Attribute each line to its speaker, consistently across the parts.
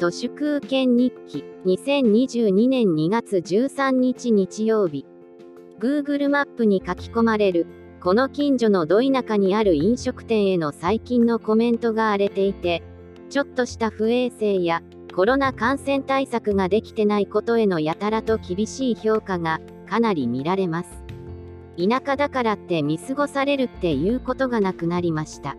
Speaker 1: 都市空権日記2022年2月13日日曜日。Google マップに書き込まれるこの近所のど田舎にある飲食店への最近のコメントが荒れていてちょっとした不衛生やコロナ感染対策ができてないことへのやたらと厳しい評価がかなり見られます。田舎だからって見過ごされるっていうことがなくなりました。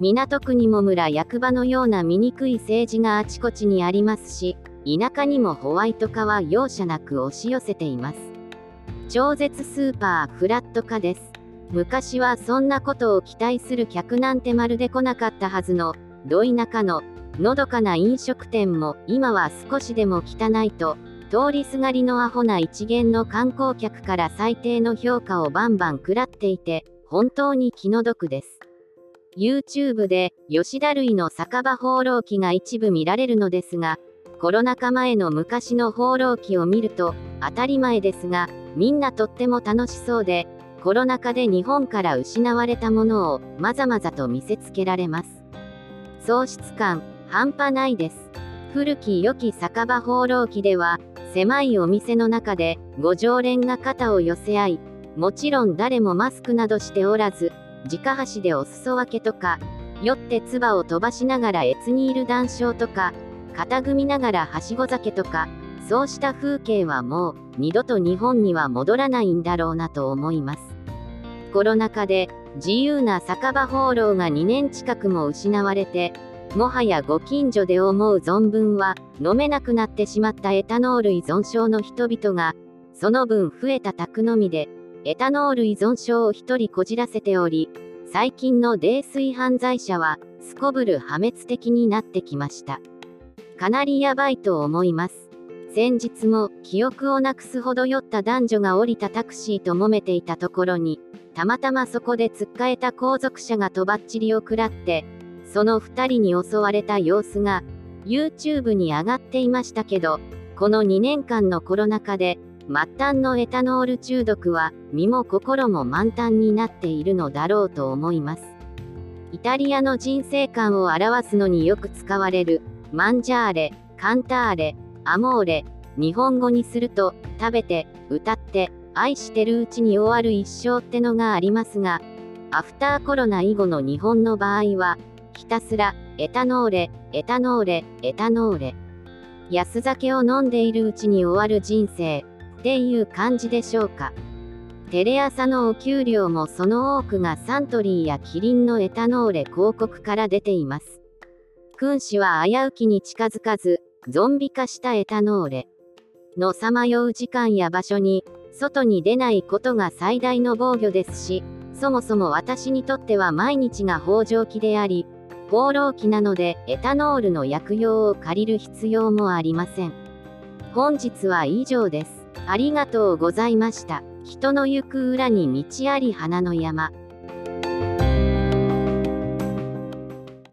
Speaker 1: 港区にも村役場のような醜い政治があちこちにありますし田舎にもホワイト化は容赦なく押し寄せています。超絶スーパーフラット化です。昔はそんなことを期待する客なんてまるで来なかったはずのど田舎ののどかな飲食店も今は少しでも汚いと通りすがりのアホな一元の観光客から最低の評価をバンバン食らっていて本当に気の毒です。YouTube で吉田類の酒場放浪記が一部見られるのですが、コロナ禍前の昔の放浪記を見ると当たり前ですが、みんなとっても楽しそうで、コロナ禍で日本から失われたものをまざまざと見せつけられます。喪失感、半端ないです。古き良き酒場放浪記では、狭いお店の中で、ご常連が肩を寄せ合い、もちろん誰もマスクなどしておらず、直箸でお裾分けとか、酔って唾を飛ばしながら越にいる談笑とか、肩組みながらはしご酒とか、そうした風景はもう二度と日本には戻らないんだろうなと思います。コロナ禍で自由な酒場放浪が2年近くも失われて、もはやご近所で思う存分は飲めなくなってしまったエタノール依存症の人々が、その分増えた宅飲みでエタノール依存症を一人こじらせており、最近の泥酔犯罪者は、すこぶる破滅的になってきました。かなりやばいと思います。先日も、記憶をなくすほど酔った男女が降りたタクシーと揉めていたところに、たまたまそこで突っかえた後続車がとばっちりを食らって、その2人に襲われた様子が、YouTube に上がっていましたけど、この2年間のコロナ禍で、末端のエタノール中毒は身も心も満タンになっているのだろうと思います。イタリアの人生観を表すのによく使われるマンジャーレ、カンターレ、アモーレ、日本語にすると食べて、歌って、愛してるうちに終わる一生ってのがありますが、アフターコロナ以後の日本の場合は、ひたすら、エタノーレ、エタノーレ、エタノーレ。安酒を飲んでいるうちに終わる人生、っていう感じでしょうか。テレ朝のお給料もその多くがサントリーやキリンのエタノーレ広告から出ています。君子は危うきに近づかず、ゾンビ化したエタノーレのさまよう時間や場所に、外に出ないことが最大の防御ですし、そもそも私にとっては毎日が北条期であり、放浪期なのでエタノールの薬用を借りる必要もありません。本日は以上です。ありがとうございました。人の行く裏に道あり花の山。